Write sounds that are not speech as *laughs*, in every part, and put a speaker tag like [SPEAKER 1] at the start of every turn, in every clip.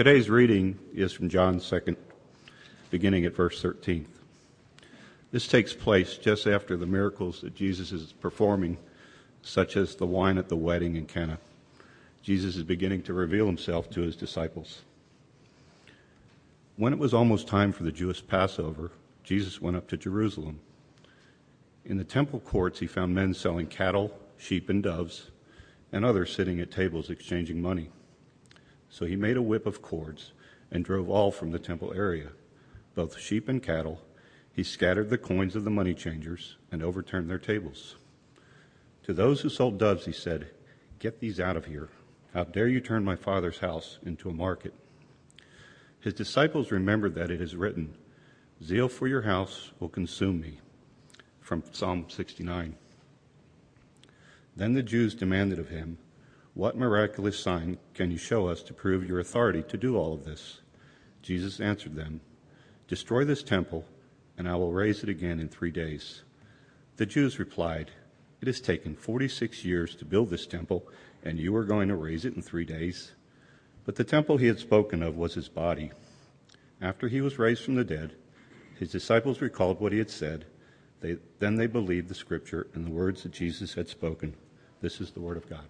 [SPEAKER 1] Today's reading is from John 2, beginning at verse 13. This takes place just after the miracles that Jesus is performing, such as the wine at the wedding in Cana. Jesus is beginning to reveal himself to his disciples. When it was almost time for the Jewish Passover, Jesus went up to Jerusalem. In the temple courts, he found men selling cattle, sheep, and doves, and others sitting at tables exchanging money. So he made a whip of cords and drove all from the temple area, both sheep and cattle. He scattered the coins of the money changers and overturned their tables. To those who sold doves, he said, Get these out of here. How dare you turn my father's house into a market? His disciples remembered that it is written, Zeal for your house will consume me. From Psalm 69. Then the Jews demanded of him, What miraculous sign can you show us to prove your authority to do all of this? Jesus answered them, Destroy this temple, and I will raise it again in three days. The Jews replied, It has taken 46 years to build this temple, and you are going to raise it in three days? But the temple he had spoken of was his body. After he was raised from the dead, his disciples recalled what he had said. They, then they believed the scripture and the words that Jesus had spoken. This is the word of God.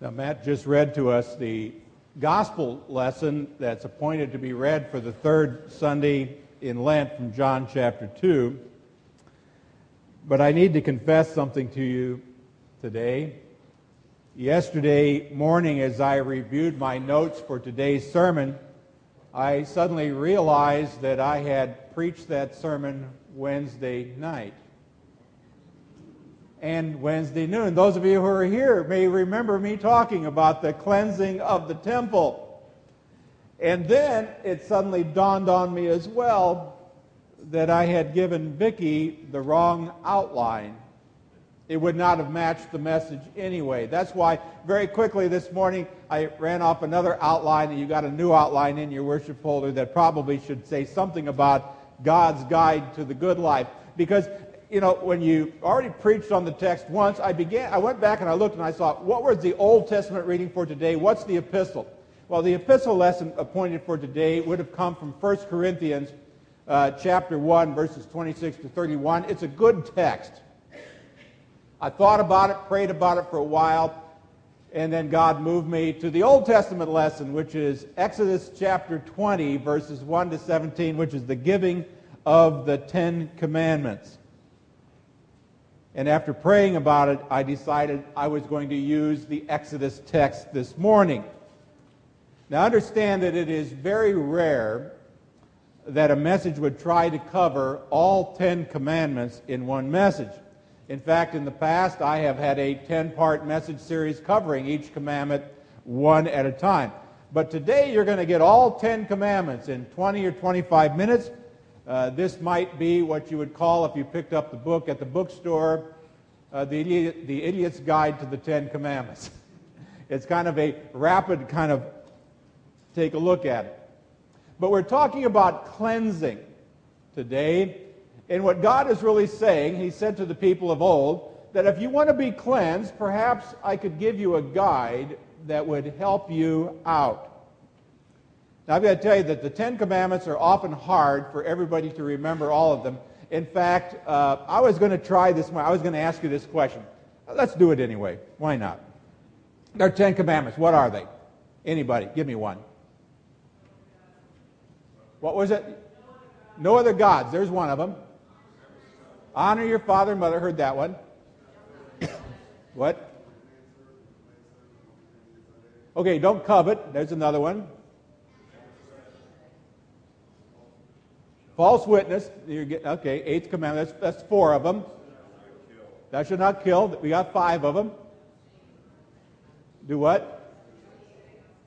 [SPEAKER 2] Now, Matt just read to us the gospel lesson that's appointed to be read for the third Sunday in Lent from John chapter 2. But I need to confess something to you today. Yesterday morning, as I reviewed my notes for today's sermon, I suddenly realized that I had preached that sermon Wednesday night and Wednesday noon. Those of you who are here may remember me talking about the cleansing of the temple. And then it suddenly dawned on me as well that I had given Vicki the wrong outline. It would not have matched the message anyway. That's why very quickly this morning I ran off another outline and you got a new outline in your worship folder that probably should say something about God's guide to the good life. Because you know, when you already preached on the text once, I began, I went back and I looked and I saw what was the Old Testament reading for today? What's the epistle? Well, the epistle lesson appointed for today would have come from 1 Corinthians uh, chapter 1, verses 26 to 31. It's a good text. I thought about it, prayed about it for a while, and then God moved me to the Old Testament lesson, which is Exodus chapter 20, verses 1 to 17, which is the giving of the Ten Commandments. And after praying about it, I decided I was going to use the Exodus text this morning. Now, understand that it is very rare that a message would try to cover all Ten Commandments in one message. In fact, in the past, I have had a 10 part message series covering each commandment one at a time. But today, you're going to get all 10 commandments in 20 or 25 minutes. Uh, this might be what you would call, if you picked up the book at the bookstore, uh, the, idiot, the Idiot's Guide to the Ten Commandments. *laughs* it's kind of a rapid kind of take a look at it. But we're talking about cleansing today. And what God is really saying, He said to the people of old, that if you want to be cleansed, perhaps I could give you a guide that would help you out. Now, I've got to tell you that the Ten Commandments are often hard for everybody to remember all of them. In fact, uh, I was going to try this. I was going to ask you this question. Let's do it anyway. Why not? There are Ten Commandments. What are they? Anybody? Give me one. What was it? No other gods. There's one of them. Honor your father and mother. Heard that one. *coughs* what? Okay, don't covet. There's another one. False witness. You're getting, okay, eighth commandment. That's, that's four of them. Thou shalt not kill. We got five of them. Do what?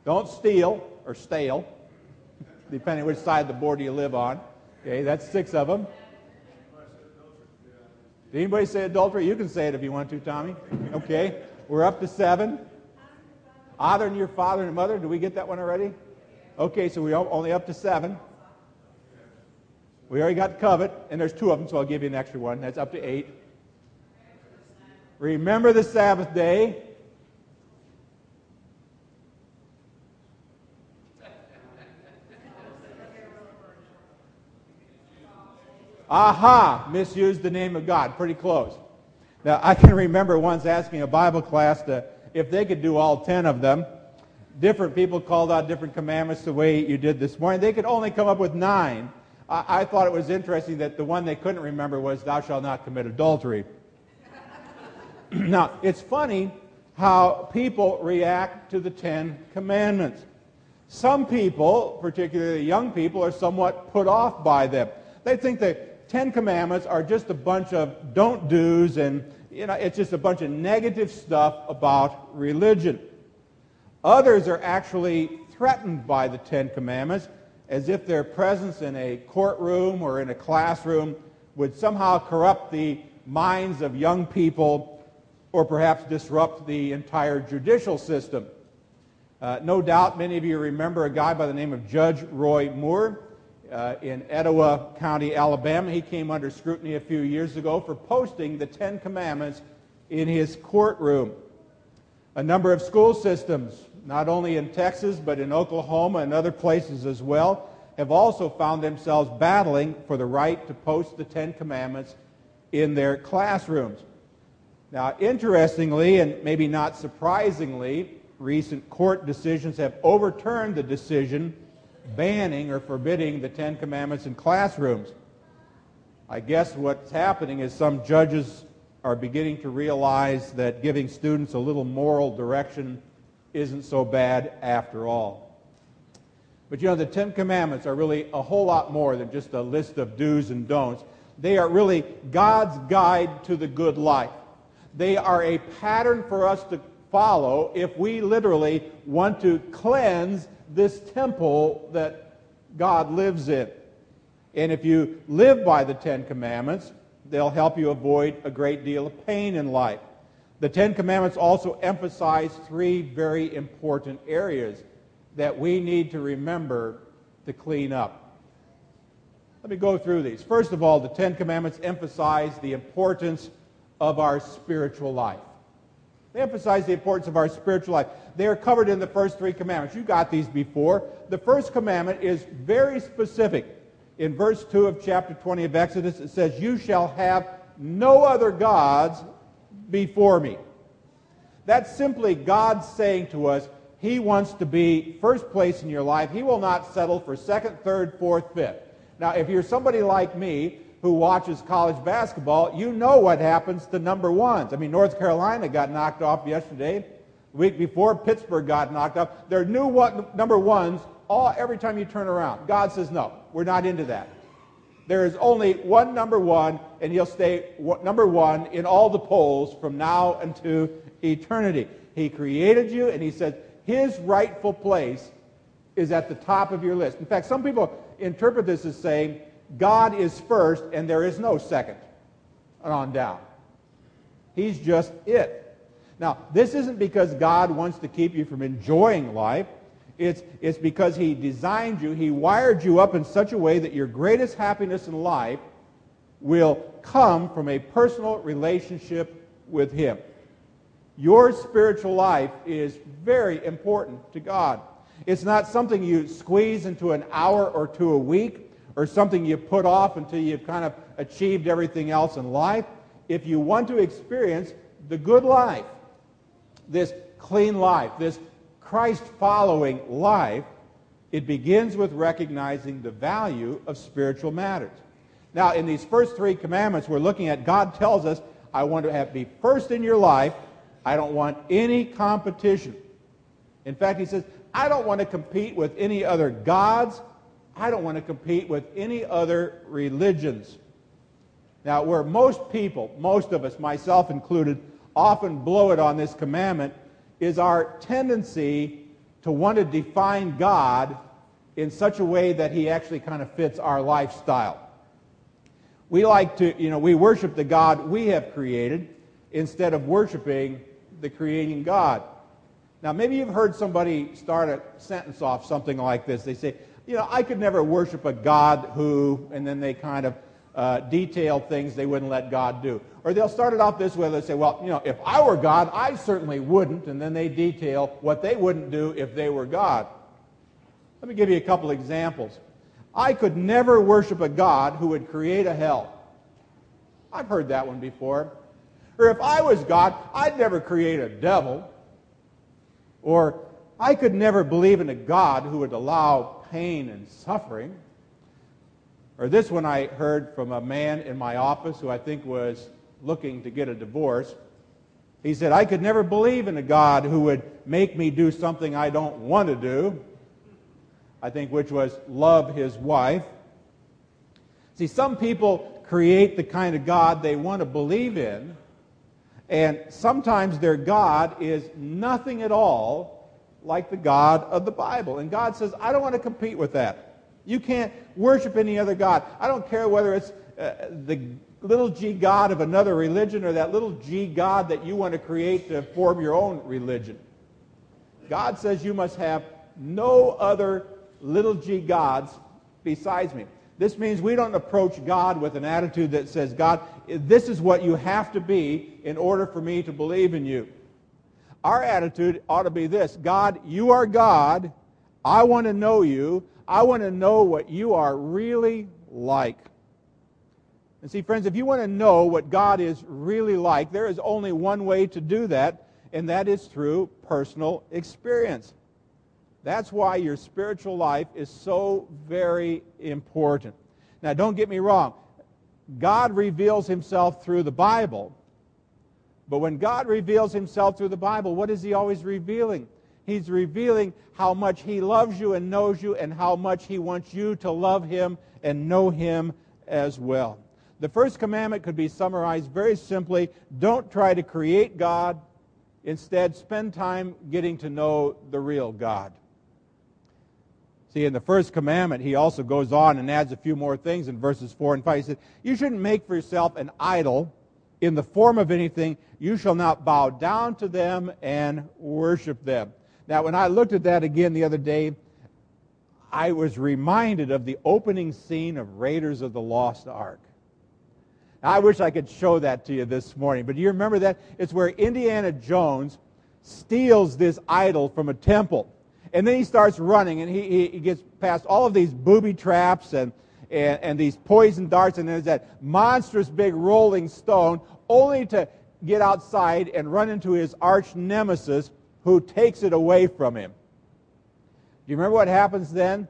[SPEAKER 2] Don't steal or stale, depending which side of the border you live on. Okay, that's six of them. Did anybody say adultery? You can say it if you want to, Tommy. Okay, we're up to seven. Honoring your father and mother. Do we get that one already? Okay, so we're only up to seven. We already got covet, and there's two of them, so I'll give you an extra one. That's up to eight. Remember the Sabbath day. Aha! Misused the name of God. Pretty close. Now, I can remember once asking a Bible class to, if they could do all 10 of them. Different people called out different commandments the way you did this morning. They could only come up with nine. I, I thought it was interesting that the one they couldn't remember was, Thou shalt not commit adultery. *clears throat* now, it's funny how people react to the Ten Commandments. Some people, particularly young people, are somewhat put off by them. They think the Ten Commandments are just a bunch of don't do's and you know, it's just a bunch of negative stuff about religion. Others are actually threatened by the Ten Commandments as if their presence in a courtroom or in a classroom would somehow corrupt the minds of young people or perhaps disrupt the entire judicial system. Uh, no doubt many of you remember a guy by the name of Judge Roy Moore uh, in Etowah County, Alabama. He came under scrutiny a few years ago for posting the Ten Commandments in his courtroom. A number of school systems, not only in Texas, but in Oklahoma and other places as well, have also found themselves battling for the right to post the Ten Commandments in their classrooms. Now, interestingly, and maybe not surprisingly, recent court decisions have overturned the decision banning or forbidding the Ten Commandments in classrooms. I guess what's happening is some judges are beginning to realize that giving students a little moral direction isn't so bad after all. But you know, the Ten Commandments are really a whole lot more than just a list of do's and don'ts. They are really God's guide to the good life. They are a pattern for us to follow if we literally want to cleanse this temple that God lives in. And if you live by the Ten Commandments, they'll help you avoid a great deal of pain in life. The Ten Commandments also emphasize three very important areas that we need to remember to clean up. Let me go through these. First of all, the Ten Commandments emphasize the importance of our spiritual life. They emphasize the importance of our spiritual life. They are covered in the first three commandments. You got these before. The first commandment is very specific. In verse 2 of chapter 20 of Exodus, it says, You shall have no other gods before me. That's simply God saying to us, He wants to be first place in your life. He will not settle for second, third, fourth, fifth. Now, if you're somebody like me who watches college basketball, you know what happens to number ones. I mean, North Carolina got knocked off yesterday. The week before, Pittsburgh got knocked off. They're new one, number ones all, every time you turn around. God says, no, we're not into that. There is only one number one, and he'll stay number one in all the polls from now until eternity. He created you, and he said his rightful place is at the top of your list. In fact, some people interpret this as saying God is first and there is no second on down. He's just it. Now, this isn't because God wants to keep you from enjoying life. It's, it's because He designed you, He wired you up in such a way that your greatest happiness in life will come from a personal relationship with Him. Your spiritual life is very important to God. It's not something you squeeze into an hour or two a week or something you put off until you've kind of achieved everything else in life. If you want to experience the good life, this clean life, this Christ following life, it begins with recognizing the value of spiritual matters. Now, in these first three commandments we're looking at, God tells us, I want to have, be first in your life. I don't want any competition. In fact, he says, I don't want to compete with any other gods I don't want to compete with any other religions. Now, where most people, most of us, myself included, often blow it on this commandment is our tendency to want to define God in such a way that he actually kind of fits our lifestyle. We like to, you know, we worship the God we have created instead of worshiping the creating God. Now, maybe you've heard somebody start a sentence off something like this. They say, you know, I could never worship a God who, and then they kind of uh, detail things they wouldn't let God do. Or they'll start it off this way. They'll say, well, you know, if I were God, I certainly wouldn't. And then they detail what they wouldn't do if they were God. Let me give you a couple examples. I could never worship a God who would create a hell. I've heard that one before. Or if I was God, I'd never create a devil. Or I could never believe in a God who would allow pain and suffering. Or this one I heard from a man in my office who I think was looking to get a divorce. He said, I could never believe in a God who would make me do something I don't want to do. I think, which was love his wife. See, some people create the kind of God they want to believe in, and sometimes their God is nothing at all like the God of the Bible. And God says, I don't want to compete with that. You can't worship any other God. I don't care whether it's uh, the little g God of another religion or that little g God that you want to create to form your own religion. God says you must have no other little g gods besides me. This means we don't approach God with an attitude that says, God, this is what you have to be in order for me to believe in you. Our attitude ought to be this God, you are God. I want to know you. I want to know what you are really like. And see, friends, if you want to know what God is really like, there is only one way to do that, and that is through personal experience. That's why your spiritual life is so very important. Now, don't get me wrong. God reveals himself through the Bible. But when God reveals himself through the Bible, what is he always revealing? He's revealing how much he loves you and knows you and how much he wants you to love him and know him as well. The first commandment could be summarized very simply don't try to create God. Instead, spend time getting to know the real God. See, in the first commandment, he also goes on and adds a few more things in verses 4 and 5. He said, You shouldn't make for yourself an idol in the form of anything. You shall not bow down to them and worship them. Now, when I looked at that again the other day, I was reminded of the opening scene of Raiders of the Lost Ark. I wish I could show that to you this morning, but do you remember that? It's where Indiana Jones steals this idol from a temple. And then he starts running, and he, he gets past all of these booby traps and, and, and these poison darts, and there's that monstrous big rolling stone, only to get outside and run into his arch nemesis, who takes it away from him. Do you remember what happens then?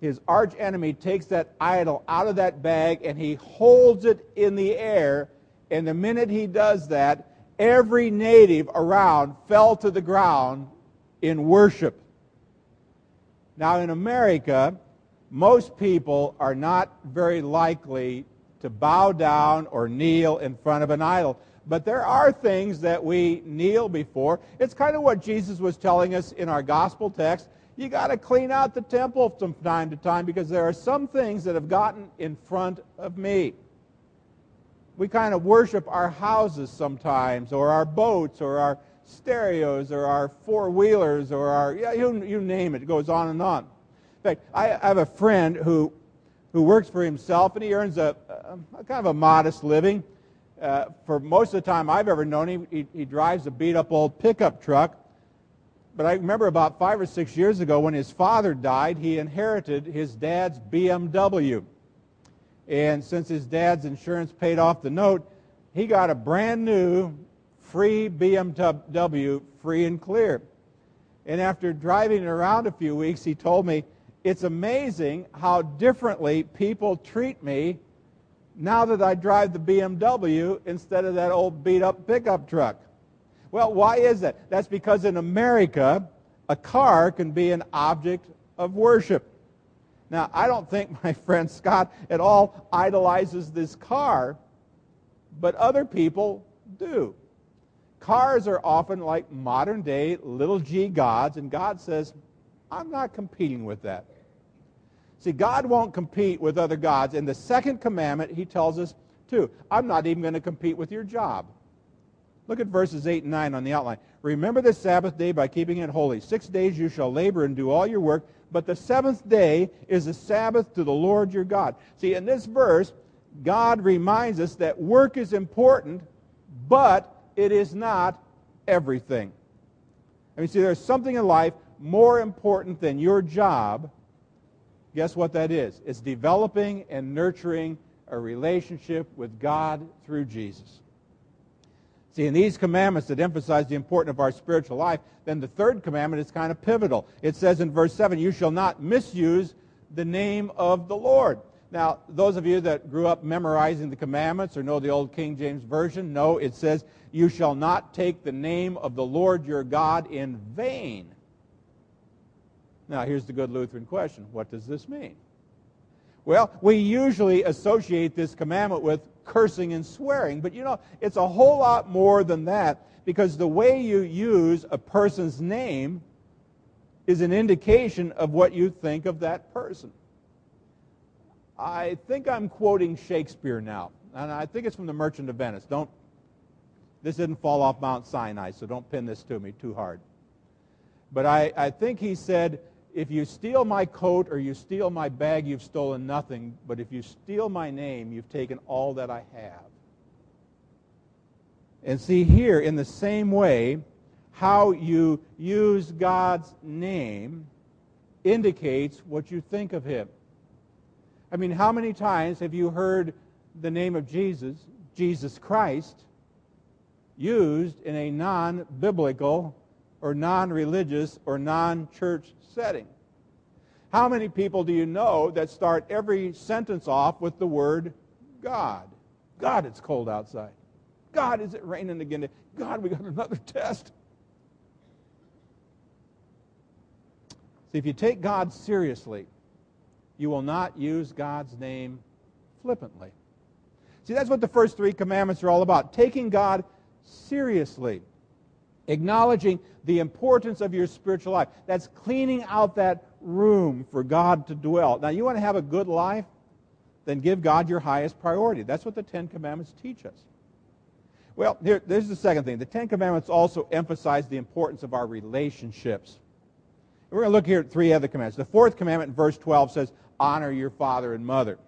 [SPEAKER 2] His arch enemy takes that idol out of that bag and he holds it in the air. And the minute he does that, every native around fell to the ground in worship. Now, in America, most people are not very likely to bow down or kneel in front of an idol. But there are things that we kneel before. It's kind of what Jesus was telling us in our gospel text. You got to clean out the temple from time to time because there are some things that have gotten in front of me. We kind of worship our houses sometimes, or our boats, or our stereos or our four wheelers or our, yeah, you, you name it. It goes on and on. In fact, I, have a friend who, who works for himself and he earns a, a kind of a modest living. Uh, for most of the time I've ever known him, he, he drives a beat up old pickup truck. But I remember about five or six years ago when his father died, he inherited his dad's BMW. And since his dad's insurance paid off the note, he got a brand new free BMW, free and clear. And after driving around a few weeks, he told me, it's amazing how differently people treat me now that I drive the BMW instead of that old beat up pickup truck. Well, why is that? That's because in America, a car can be an object of worship. Now, I don't *laughs* think my friend Scott at all idolizes this car, but other people do. Cars are often like modern day little g gods, and God says, I'm not competing with that. See, God won't compete with other gods. In the second commandment, he tells us, too, I'm not even going to compete with your job. Look at verses 8 and 9 on the outline. Remember the Sabbath day by keeping it holy. Six days you shall labor and do all your work, but the seventh day is a Sabbath to the Lord your God. See, in this verse, God reminds us that work is important, but it is not everything. I mean, see, there's something in life more important than your job, Guess what that is? It's developing and nurturing a relationship with God through Jesus. See, in these commandments that emphasize the importance of our spiritual life, then the third commandment is kind of pivotal. It says in verse 7, You shall not misuse the name of the Lord. Now, those of you that grew up memorizing the commandments or know the old King James Version, know it says, You shall not take the name of the Lord your God in vain. Now, here's the good Lutheran question What does this mean? Well, we usually associate this commandment with cursing and swearing, but you know, it's a whole lot more than that because the way you use a person's name is an indication of what you think of that person. I think I'm quoting Shakespeare now, and I think it's from The Merchant of Venice. Don't this didn't fall off Mount Sinai, so don't pin this to me too hard. But I, I think he said, if you steal my coat or you steal my bag, you've stolen nothing. But if you steal my name, you've taken all that I have. And see here, in the same way, how you use God's name indicates what you think of him. I mean, how many times have you heard the name of Jesus, Jesus Christ, used in a non biblical or non religious or non church setting? How many people do you know that start every sentence off with the word God? God, it's cold outside. God, is it raining again? God, we got another *laughs* test. See, if you take God seriously, you will not use God's name flippantly. See, that's what the first three commandments are all about taking God seriously, acknowledging the importance of your spiritual life. That's cleaning out that room for God to dwell. Now, you want to have a good life? Then give God your highest priority. That's what the Ten Commandments teach us. Well, here, there's the second thing. The Ten Commandments also emphasize the importance of our relationships. We're going to look here at three other commandments. The fourth commandment verse 12 says, honor your father and mother.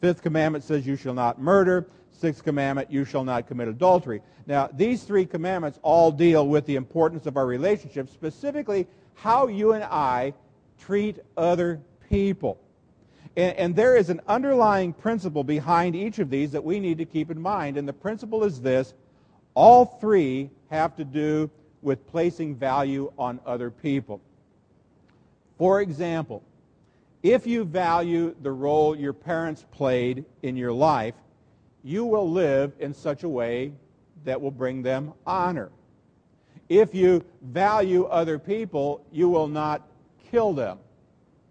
[SPEAKER 2] Fifth commandment says, you shall not murder. Sixth commandment, you shall not commit adultery. Now, these three commandments all deal with the importance of our relationships, specifically how you and I treat other people. And, and, there is an underlying principle behind each of these that we need to keep in mind. And the principle is this all three have to do with placing value on other people. For example, if you value the role your parents played in your life, you will live in such a way that will bring them honor. If you value other people, you will not kill them.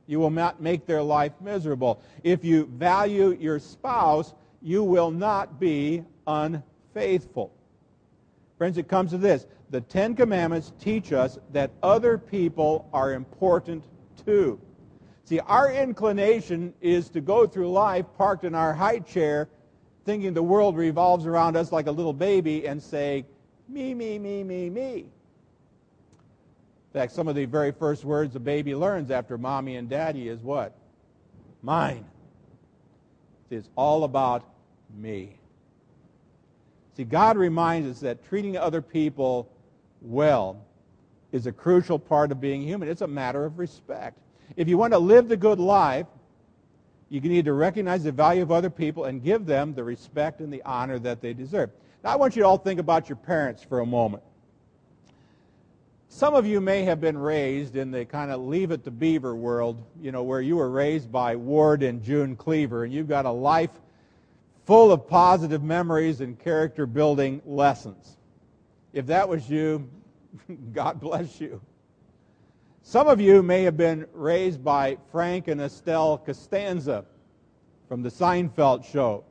[SPEAKER 2] You will not make their life miserable. If you value your spouse, you will not be unfaithful. Friends, it comes to this. The Ten Commandments teach us that other people are important too. See, our inclination is to go through life parked in our high chair, thinking the world revolves around us like a little baby, and say, me, me, me, me, me. In fact, some of the very first words a baby learns after mommy and daddy is what? Mine. It's all about me. See, God reminds us that treating other people well is a crucial part of being human. It's a matter of respect. If you want to live the good life, you need to recognize the value of other people and give them the respect and the honor that they deserve. Now, I want you to all think about your parents for a moment. Some of you may have been raised in the kind of leave it to beaver world, you know, where you were raised by Ward and June Cleaver, and you've got a life full of positive memories and character building lessons. If that was you, *laughs* God bless you. Some of you may have been raised by Frank and Estelle Costanza from the Seinfeld show,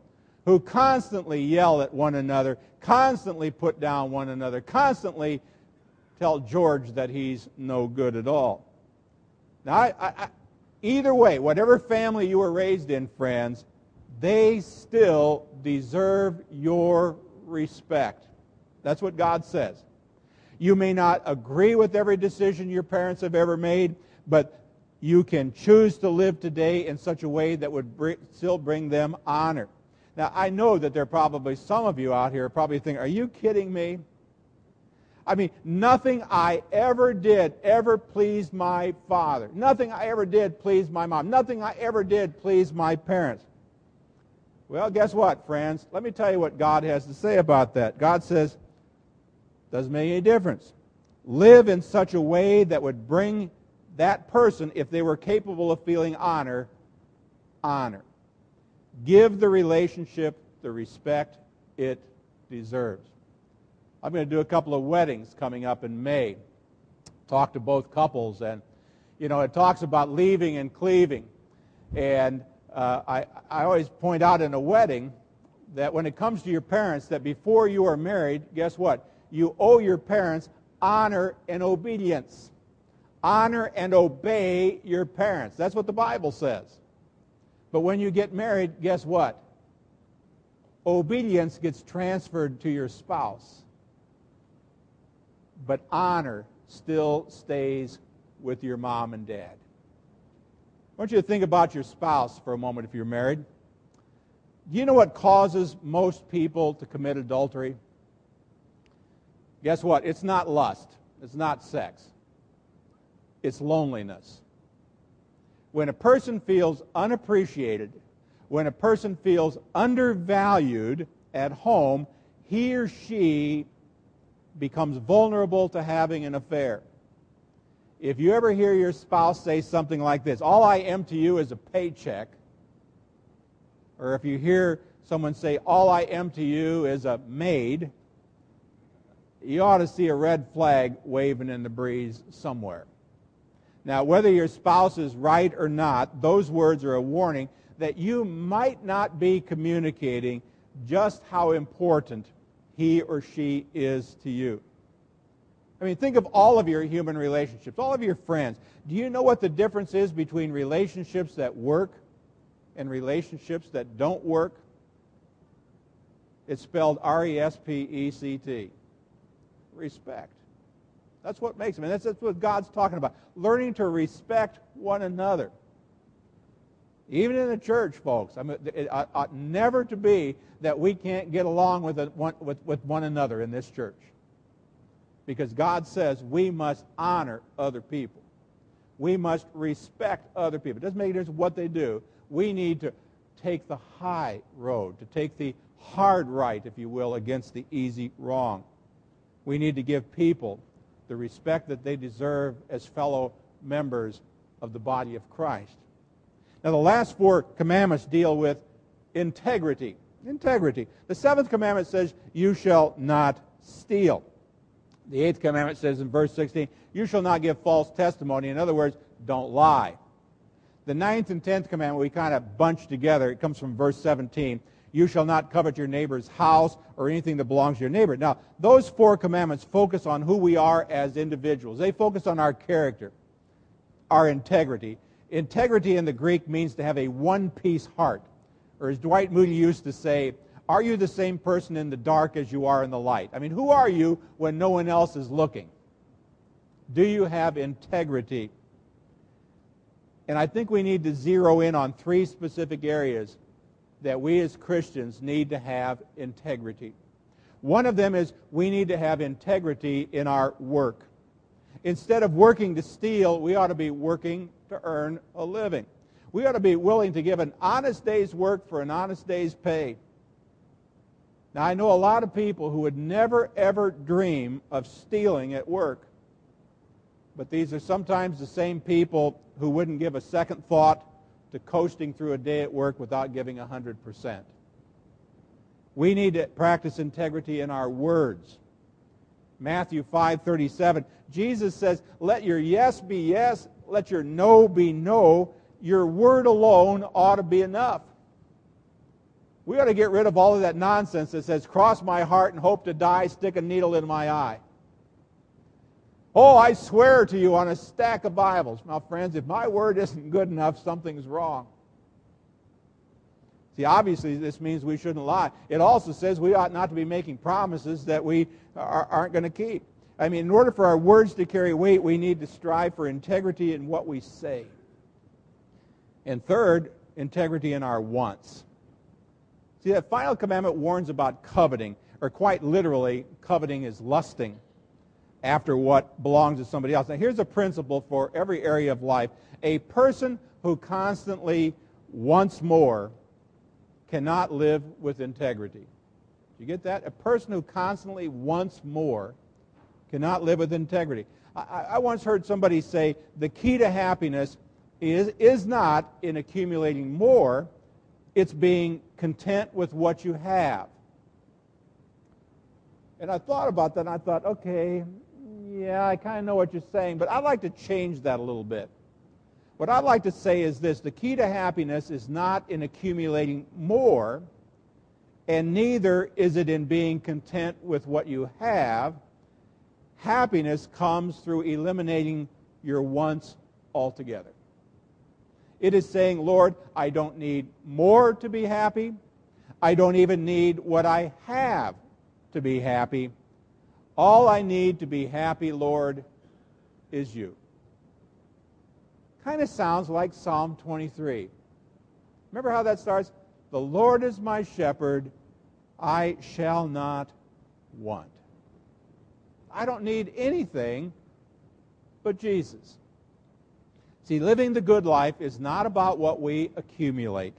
[SPEAKER 2] who constantly yell at one another, constantly put down one another, constantly tell George that he's no good at all. Now, I, I, either way, whatever family you were raised in, friends, they still deserve your respect. That's what God says. You may not agree with every decision your parents have ever made, but you can choose to live today in such a way that would bring, still bring them honor. Now, I know that there are probably some of you out here probably think, are you kidding me? I mean, nothing I ever did ever pleased my father. Nothing I ever did pleased my mom. Nothing I ever did pleased my parents. Well, guess what, friends? Let me tell you what God has to say about that. God says, doesn't make any difference. Live in such a way that would bring that person, if they were capable of feeling honor, honor. Give the relationship the respect it deserves. I'm going to do a couple of weddings coming up in May. Talk to both couples, and you know, it talks about leaving and cleaving. And uh, I, I always point out in a wedding that when it comes to your parents, that before you are married, guess what? You owe your parents honor and obedience. Honor and obey your parents. That's what the Bible says. But when you get married, guess what? Obedience gets transferred to your spouse but honor still stays with your mom and dad. I want you to think about your spouse for a moment if you're married. Do you know what causes most people to commit adultery? Guess what? It's not lust. It's not sex. It's loneliness. When a person feels unappreciated, when a person feels undervalued at home, he or she becomes vulnerable to having an affair. If you ever hear your spouse say something like this, all I am to you is a paycheck, or if you hear someone say, all I am to you is a maid, you ought to see a red flag waving in the breeze somewhere. Now, whether your spouse is right or not, those words are a warning that you might not be communicating just how important he or she is to you. I mean, think of all of your human relationships, all of your friends. Do you know what the difference is between relationships that work and relationships that don't work? It's spelled R E S P E C T. Respect. That's what makes them. And that's, that's what God's talking about. Learning to respect one another. Even in the church, folks, I mean, it ought never to be that we can't get along with, a, one, with, with one another in this church. Because God says we must honor other people. We must respect other people. It doesn't make a difference what they do. We need to take the high road, to take the hard right, if you will, against the easy wrong. We need to give people the respect that they deserve as fellow members of the body of Christ. Now, the last four commandments deal with integrity. Integrity. The seventh commandment says, You shall not steal. The eighth commandment says in verse 16, You shall not give false testimony. In other words, don't lie. The ninth and tenth commandment we kind of bunch together. It comes from verse 17. You shall not covet your neighbor's house or anything that belongs to your neighbor. Now, those four commandments focus on who we are as individuals. They focus on our character, our integrity, Integrity in the Greek means to have a one piece heart. Or as Dwight Moody used to say, are you the same person in the dark as you are in the light? I mean, who are you when no one else is looking? Do you have integrity? And I think we need to zero in on three specific areas that we as Christians need to have integrity. One of them is we need to have integrity in our work. Instead of working to steal, we ought to be working to earn a living. We ought to be willing to give an honest day's work for an honest day's pay. Now, I know a lot of people who would never, ever dream of stealing at work. But these are sometimes the same people who wouldn't give a second thought to coasting through a day at work without giving 100%. We need to practice integrity in our words. Matthew 5:37, Jesus says, "Let your yes be yes let your no be no. Your word alone ought to be enough. We ought to get rid of all of that nonsense that says, cross my heart and hope to die, stick a needle in my eye. Oh, I swear to you on a stack of Bibles. Now, friends, if my word isn't good enough, something's wrong. See, obviously, this means we shouldn't lie. It also says we ought not to be making promises that we are, aren't going to keep. I mean, in order for our words to carry weight, we need to strive for integrity in what we say. And third, integrity in our wants. See, that final commandment warns about coveting, or quite literally, coveting is lusting. After what belongs to somebody else. Now, here's a principle for every area of life a person who constantly wants more cannot live with integrity. Do you get that? A person who constantly wants more cannot live with integrity. I, I once heard somebody say the key to happiness is, is not in accumulating more, it's being content with what you have. And I thought about that and I thought, okay, yeah, I kind of know what you're saying, but I'd like to change that a little bit. What I'd like to say is this the key to happiness is not in accumulating more, and neither is it in being content with what you have. Happiness comes through eliminating your wants altogether. It is saying, Lord, I don't need more to be happy. I don't even need what I have to be happy. All I need to be happy, Lord, is you. Kind of sounds like Psalm 23. Remember how that starts? The Lord is my shepherd, I shall not want. I don't need anything but Jesus. See, living the good life is not about what we accumulate.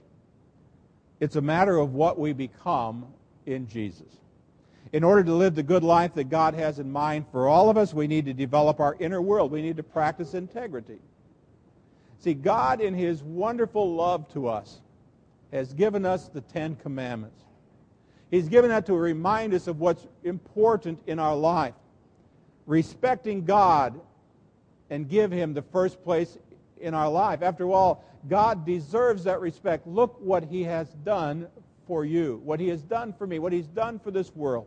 [SPEAKER 2] It's a matter of what we become in Jesus. In order to live the good life that God has in mind for all of us, we need to develop our inner world. We need to practice integrity. See, God, in His wonderful love to us, has given us the Ten Commandments. He's given that to remind us of what's important in our life. Respecting God and give Him the first place in our life. After all, God deserves that respect. Look what He has done for you, what He has done for me, what He's done for this world.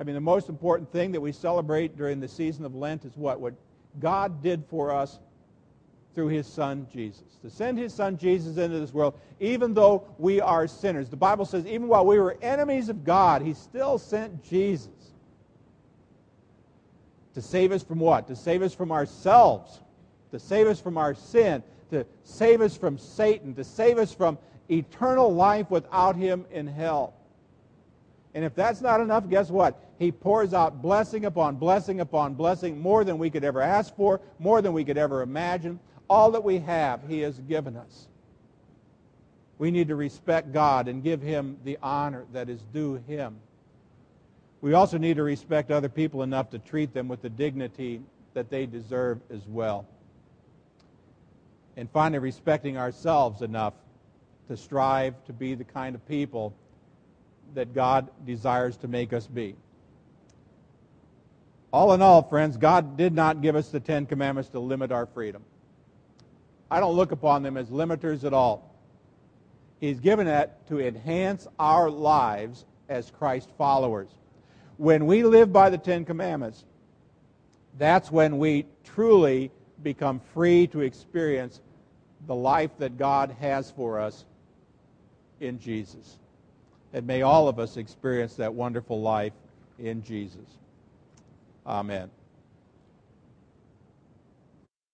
[SPEAKER 2] I mean, the most important thing that we celebrate during the season of Lent is what? What God did for us through his son Jesus. To send his son Jesus into this world, even though we are sinners. The Bible says, even while we were enemies of God, he still sent Jesus. To save us from what? To save us from ourselves. To save us from our sin. To save us from Satan. To save us from eternal life without him in hell. And if that's not enough, guess what? He pours out blessing upon blessing upon blessing, more than we could ever ask for, more than we could ever imagine. All that we have, He has given us. We need to respect God and give Him the honor that is due Him. We also need to respect other people enough to treat them with the dignity that they deserve as well. And finally, respecting ourselves enough to strive to be the kind of people that God desires to make us be. All in all, friends, God did not give us the Ten Commandments to limit our freedom. I don't look upon them as limiters at all. He's given it to enhance our lives as Christ followers. When we live by the Ten Commandments, that's when we truly become free to experience the life that God has for us in Jesus. And may all of us experience that wonderful life in Jesus. Amen.